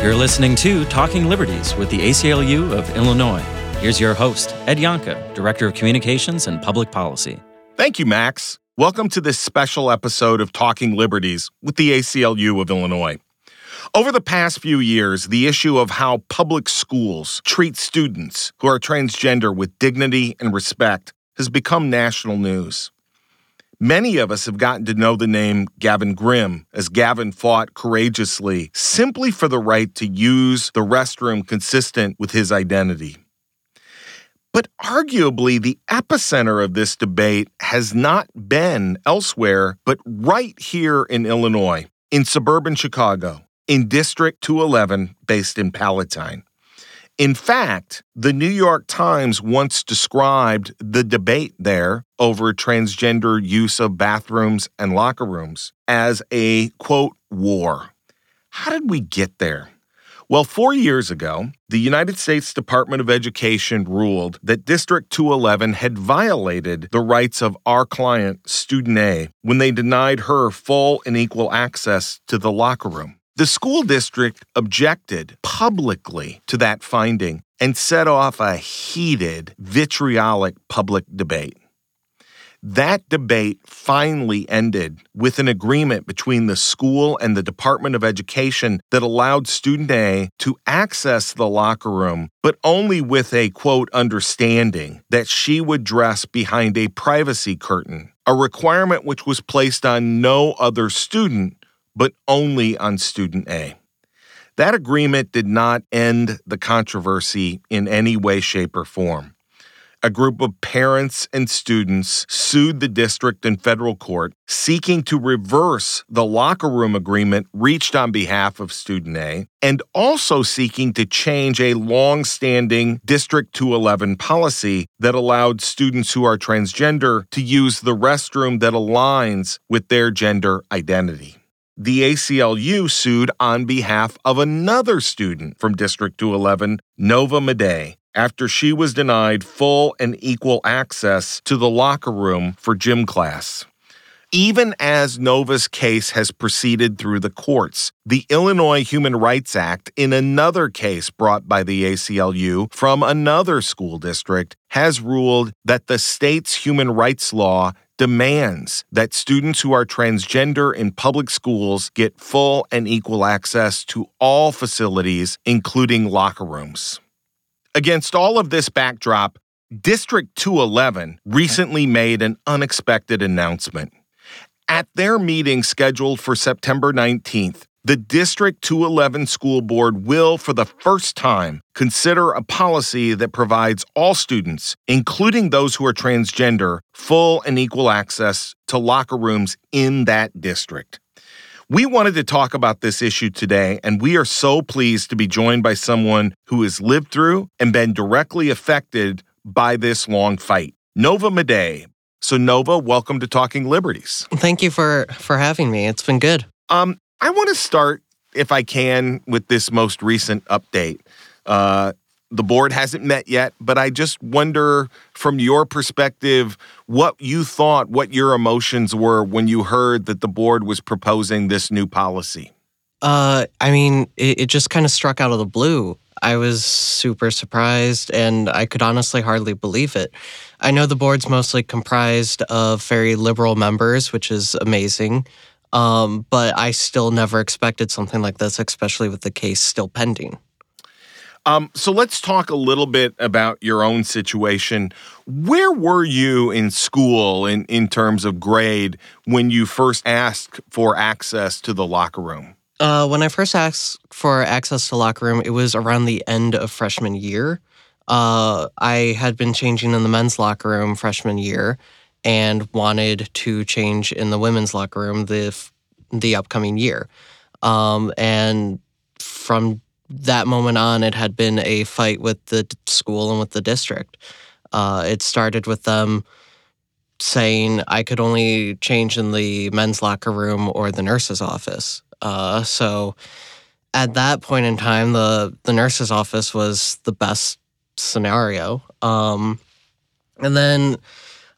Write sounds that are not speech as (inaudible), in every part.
You're listening to Talking Liberties with the ACLU of Illinois. Here's your host, Ed Yohnka, Director of Communications and Public Policy. Thank you, Max. Welcome to this special episode of Talking Liberties with the ACLU of Illinois. Over the past few years, the issue of how public schools treat students who are transgender with dignity and respect has become national news. Many of us have gotten to know the name Gavin Grimm as Gavin fought courageously simply for the right to use the restroom consistent with his identity. But arguably, the epicenter of this debate has not been elsewhere, but right here in Illinois, in suburban Chicago, in District 211, based in Palatine. In fact, the New York Times once described the debate there over transgender use of bathrooms and locker rooms as a quote, war. How did we get there? Well, four years ago, the United States Department of Education ruled that District 211 had violated the rights of our client, Student A, when they denied her full and equal access to the locker room. The school district objected publicly to that finding and set off a heated, vitriolic public debate. That debate finally ended with an agreement between the school and the Department of Education that allowed student A to access the locker room, but only with a quote understanding that she would dress behind a privacy curtain, a requirement which was placed on no other student but only on student A. That agreement did not end the controversy in any way, shape, or form. A group of parents and students sued the district in federal court seeking to reverse the locker room agreement reached on behalf of student A and also seeking to change a long standing District 211 policy that allowed students who are transgender to use the restroom that aligns with their gender identity the ACLU sued on behalf of another student from District 211, Nova Maday, after she was denied full and equal access to the locker room for gym class. Even as Nova's case has proceeded through the courts, the Illinois Human Rights Act, in another case brought by the ACLU from another school district, has ruled that the state's human rights law demands that students who are transgender in public schools get full and equal access to all facilities, including locker rooms. Against all of this backdrop, District 211 recently made an unexpected announcement. At their meeting scheduled for September 19th, the District 211 School Board will, for the first time, consider a policy that provides all students, including those who are transgender, full and equal access to locker rooms in that district. We wanted to talk about this issue today, and we are so pleased to be joined by someone who has lived through and been directly affected by this long fight. Nova Maday. So, Nova, welcome to Talking Liberties. Thank you for for having me. It's been good. Um, I want to start, if I can, with this most recent update. Uh, the board hasn't met yet, but I just wonder from your perspective what you thought, what your emotions were when you heard that the board was proposing this new policy. Uh, I mean, it, it just kind of struck out of the blue. I was super surprised and I could honestly hardly believe it. I know the board's mostly comprised of very liberal members, which is amazing. Um, but I still never expected something like this, especially with the case still pending. Um, so let's talk a little bit about your own situation. Where were you in school in, in terms of grade when you first asked for access to the locker room? Uh, when I first asked for access to locker room, it was around the end of freshman year. Uh, I had been changing in the men's locker room freshman year, and wanted to change in the women's locker room the the upcoming year. Um, and from that moment on, it had been a fight with the school and with the district. Uh, it started with them saying I could only change in the men's locker room or the nurse's office. Uh, so at that point in time, the the nurse's office was the best scenario. Um, and then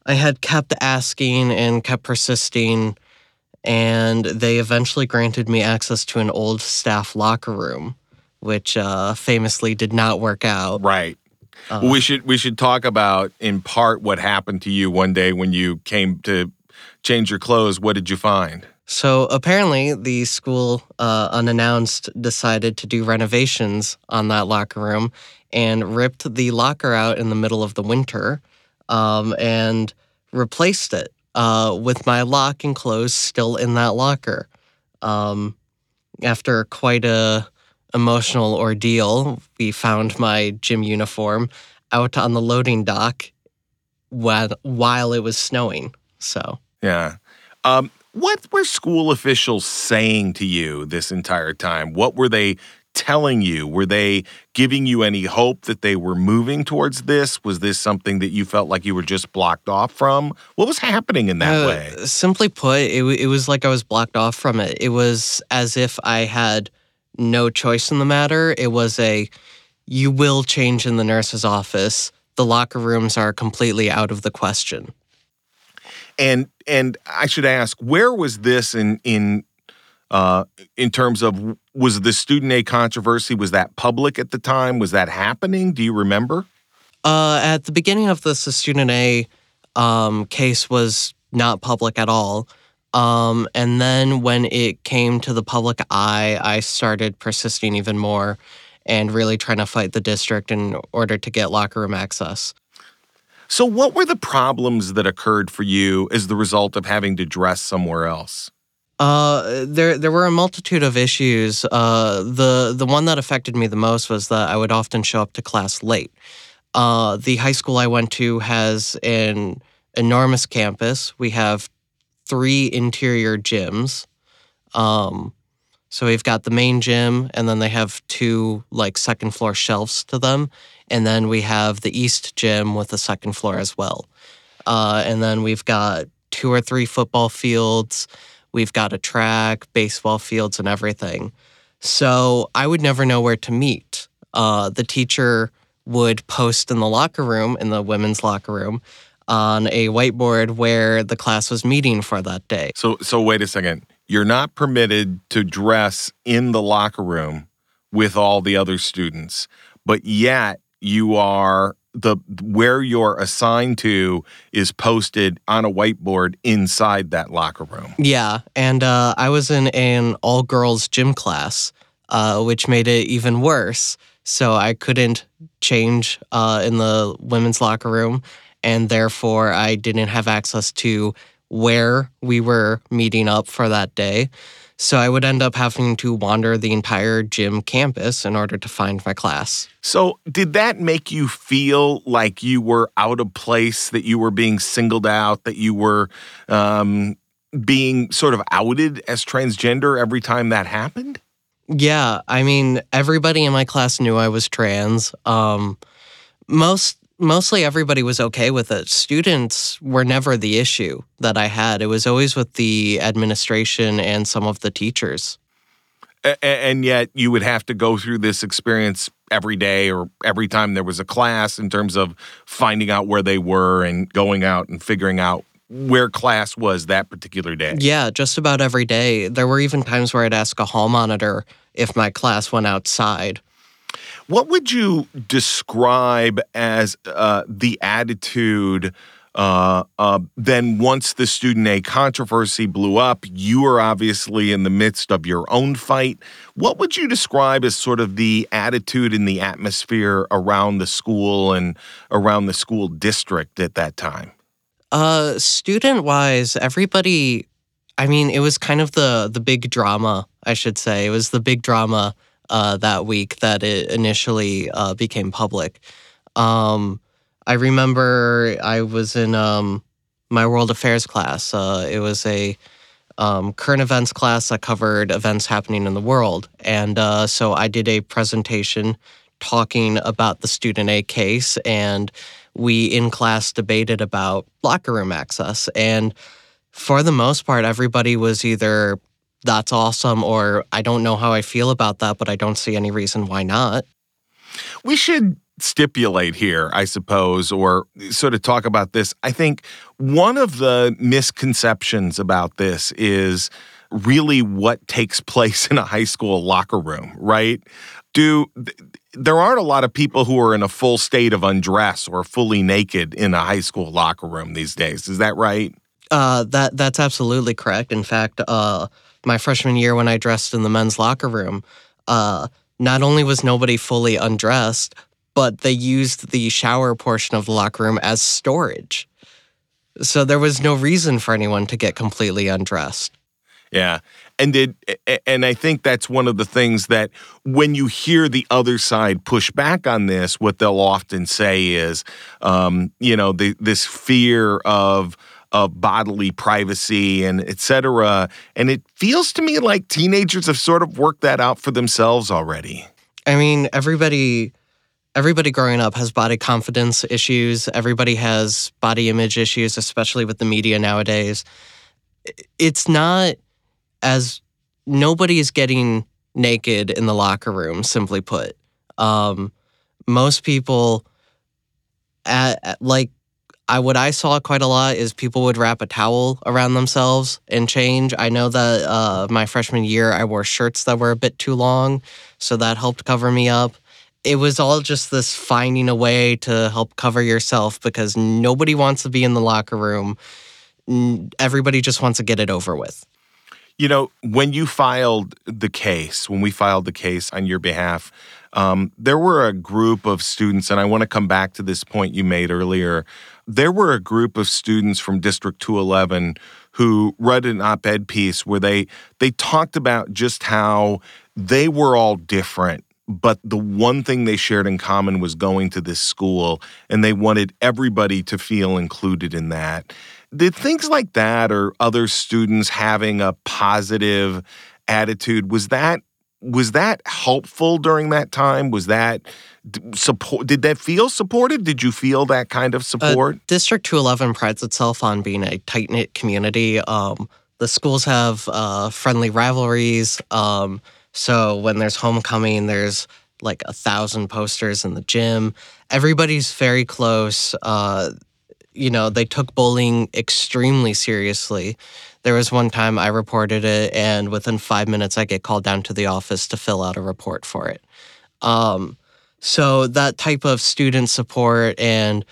I had kept asking and kept persisting, and they eventually granted me access to an old staff locker room which uh, famously did not work out. Right. Uh, we should we should talk about in part what happened to you one day when you came to change your clothes. What did you find? So apparently, the school uh, unannounced decided to do renovations on that locker room and ripped the locker out in the middle of the winter um, and replaced it uh, with my lock and clothes still in that locker. Um, after quite a emotional ordeal, we found my gym uniform out on the loading dock while, while it was snowing. So, Yeah. Um, what were school officials saying to you this entire time? What were they telling you? Were they giving you any hope that they were moving towards this? Was this something that you felt like you were just blocked off from? What was happening in that Uh, way? Simply put, it, it was like I was blocked off from it. It was as if I had no choice in the matter. It was a, you will change in the nurse's office. The locker rooms are completely out of the question. And and I should ask, where was this in in uh, in terms of was the student aid controversy? Was that public at the time? Was that happening? Do you remember? Uh, at the beginning of this, the student A um, case was not public at all. Um, and then when it came to the public eye, I started persisting even more and really trying to fight the district in order to get locker room access. So, what were the problems that occurred for you as the result of having to dress somewhere else? Uh, there there were a multitude of issues. Uh, the the one that affected me the most was that I would often show up to class late. Uh, the high school I went to has an enormous campus. We have three interior gyms. Um, so we've got the main gym, and then they have two like second floor shelves to them, and then we have the east gym with a second floor as well. Uh, and then we've got two or three football fields. We've got a track, baseball fields, and everything. So I would never know where to meet. Uh, the teacher would post in the locker room, in the women's locker room, on a whiteboard where the class was meeting for that day. So, so wait a second. You're not permitted to dress in the locker room with all the other students, but yet you are the where you're assigned to is posted on a whiteboard inside that locker room. Yeah, and uh, I was in an all girls gym class, uh, which made it even worse. So I couldn't change uh, in the women's locker room, and therefore I didn't have access to where we were meeting up for that day. So I would end up having to wander the entire gym campus in order to find my class. So, did that make you feel like you were out of place, that you were being singled out, that you were um, being sort of outed as transgender every time that happened? Yeah, I mean, everybody in my class knew I was trans. Um, most mostly everybody was okay with it. Students were never the issue that I had. It was always with the administration and some of the teachers. And yet you would have to go through this experience every day or every time there was a class in terms of finding out where they were and going out and figuring out where class was that particular day. Yeah, just about every day. There were even times where I'd ask a hall monitor if my class went outside. What would you describe as uh, the attitude? Uh, uh, then, once the student A controversy blew up, you were obviously in the midst of your own fight. What would you describe as sort of the attitude and the atmosphere around the school and around the school district at that time? Uh, student wise, everybody. I mean, it was kind of the the big drama. I should say it was the big drama uh, that week that it initially uh, became public. Um, I remember I was in um, my world affairs class. Uh, it was a um, current events class that covered events happening in the world, and uh, so I did a presentation talking about the student A case and we in class debated about locker room access. And for the most part, everybody was either that's awesome or I don't know how I feel about that, but I don't see any reason why not. We should stipulate here, I suppose, or sort of talk about this. I think one of the misconceptions about this is really what takes place (laughs) in a high school locker room, right? Do there aren't a lot of people who are in a full state of undress or fully naked in a high school locker room these days. Is that right? Uh, that that's absolutely correct. In fact, uh, my freshman year when I dressed in the men's locker room, uh, not only was nobody fully undressed, but they used the shower portion of the locker room as storage. So there was no reason for anyone to get completely undressed. Yeah. And did and I think that's one of the things that when you hear the other side push back on this, what they'll often say is, um, you know, the, this fear of of bodily privacy and et cetera. And it feels to me like teenagers have sort of worked that out for themselves already. I mean, everybody everybody growing up has body confidence issues. Everybody has body image issues, especially with the media nowadays. It's not as nobody is getting naked in the locker room, simply put. Um, most people, at, at, like I what I saw quite a lot is people would wrap a towel around themselves and change. I know that uh, my freshman year I wore shirts that were a bit too long, so that helped cover me up. It was all just this finding a way to help cover yourself because nobody wants to be in the locker room. Everybody just wants to get it over with. You know, when you filed the case, when we filed the case on your behalf, um, there were a group of students, and I want to come back to this point you made earlier there were a group of students from District 211 who read an op-ed piece where they they talked about just how they were all different but the one thing they shared in common was going to this school and they wanted everybody to feel included in that. Did things like that or other students having a positive attitude was that was that helpful during that time? Was that support did that feel supported? Did you feel that kind of uh, support? Uh, district 211 prides itself on being a tight-knit community. Um, the schools have uh, friendly rivalries. Um, so when there's homecoming there's like a thousand posters in the gym. Everybody's very close. Uh, you know they took bullying extremely seriously there was one time i reported it and within five minutes i get called down to the office to fill out a report for it um, so that type of student support and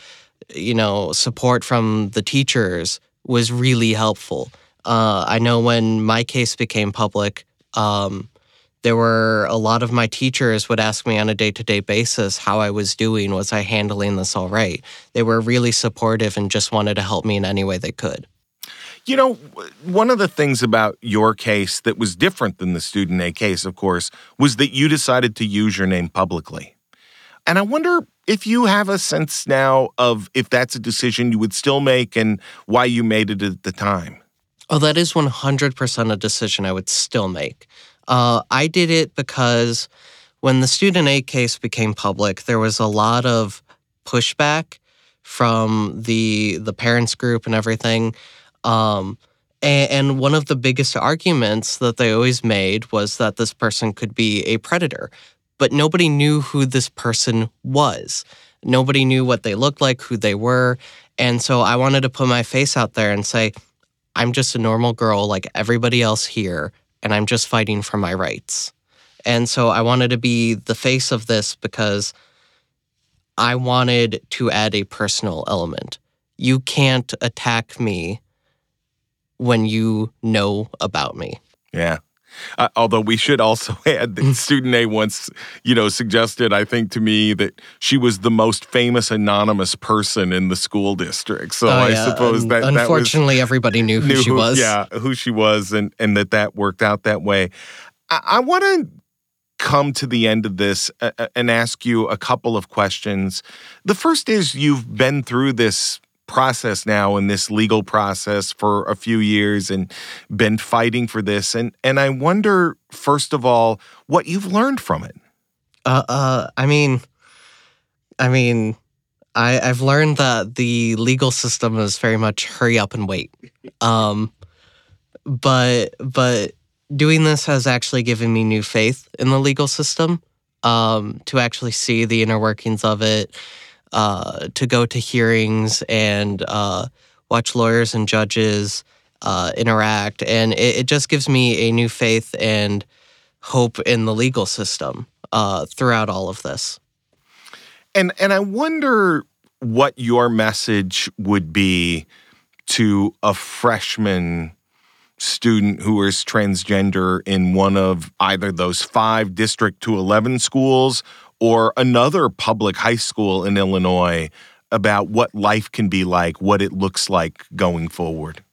you know support from the teachers was really helpful. Uh, I know when my case became public, um, there were a lot of my teachers would ask me on a day-to-day basis how I was doing. Was I handling this all right? They were really supportive and just wanted to help me in any way they could. You know, one of the things about your case that was different than the student A case, of course, was that you decided to use your name publicly. And I wonder if you have a sense now of if that's a decision you would still make and why you made it at the time. Oh, that is 100% a decision I would still make. Uh, I did it because when the Student A case became public, there was a lot of pushback from the the parents group and everything. Um, and, and one of the biggest arguments that they always made was that this person could be a predator but nobody knew who this person was. Nobody knew what they looked like, who they were. And so I wanted to put my face out there and say, I'm just a normal girl like everybody else here, and I'm just fighting for my rights. And so I wanted to be the face of this because I wanted to add a personal element. You can't attack me when you know about me. Yeah. Uh, although we should also (laughs) add that (laughs) student A once, you know, suggested, I think, to me that she was the most famous anonymous person in the school district. So oh, I yeah. suppose that unfortunately that was, everybody knew who (laughs) knew she was. Yeah, who she was, and and that that worked out that way. I, I want to come to the end of this uh, uh, and ask you a couple of questions. The first is you've been through this process now in this legal process for a few years and been fighting for this and and I wonder first of all what you've learned from it. Uh uh I mean I mean I I've learned that the legal system is very much hurry up and wait. Um but but doing this has actually given me new faith in the legal system. um, to actually see the inner workings of it, uh, to go to hearings and uh, watch lawyers and judges uh, interact. And it, it, just gives me a new faith and hope in the legal system uh, throughout all of this. And and I wonder what your message would be to a freshman student who is transgender in one of either those five District 211 schools or another public high school in Illinois about what life can be like, what it looks like going forward?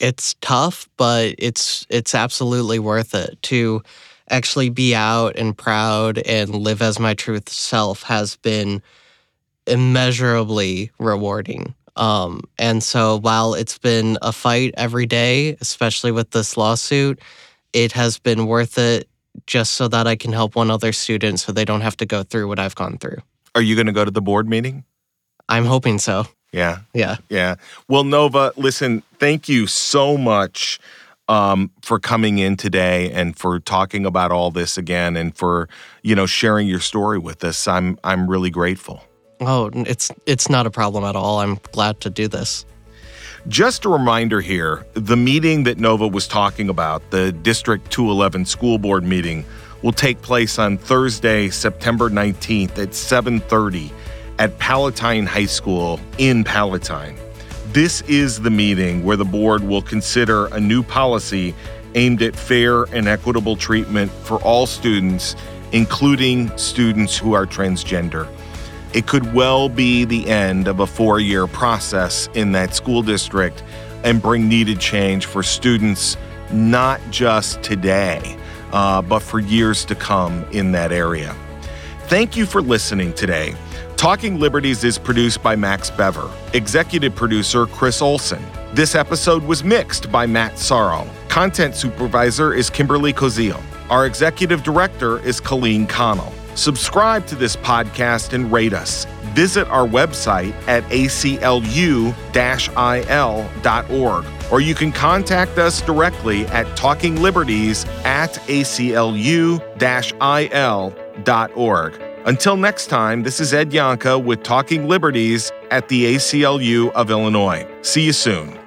It's tough, but it's it's absolutely worth it to actually be out and proud and live as my truth self has been immeasurably rewarding. Um, and so while it's been a fight every day, especially with this lawsuit, it has been worth it just so that I can help one other student so they don't have to go through what I've gone through. Are you going to go to the board meeting? I'm hoping so. Yeah. Yeah. Yeah. Well, Nova, listen, thank you so much um, for coming in today and for talking about all this again and for, you know, sharing your story with us. I'm I'm really grateful. Oh, it's it's not a problem at all. I'm glad to do this. Just a reminder here, the meeting that Nova was talking about, the District 211 school board meeting, will take place on Thursday, September 19th at 7:30 at Palatine High School in Palatine. This is the meeting where the board will consider a new policy aimed at fair and equitable treatment for all students, including students who are transgender. It could well be the end of a four year process in that school district and bring needed change for students, not just today, uh, but for years to come in that area. Thank you for listening today. Talking Liberties is produced by Max Bever, executive producer Chris Olson. This episode was mixed by Matt Sorrow. Content supervisor is Kimberly Cozio. Our executive director is Colleen Connell. Subscribe to this podcast and rate us. Visit our website at aclu il.org, or you can contact us directly at talkingliberties at aclu il.org. Until next time, this is Ed Yohnka with Talking Liberties at the ACLU of Illinois. See you soon.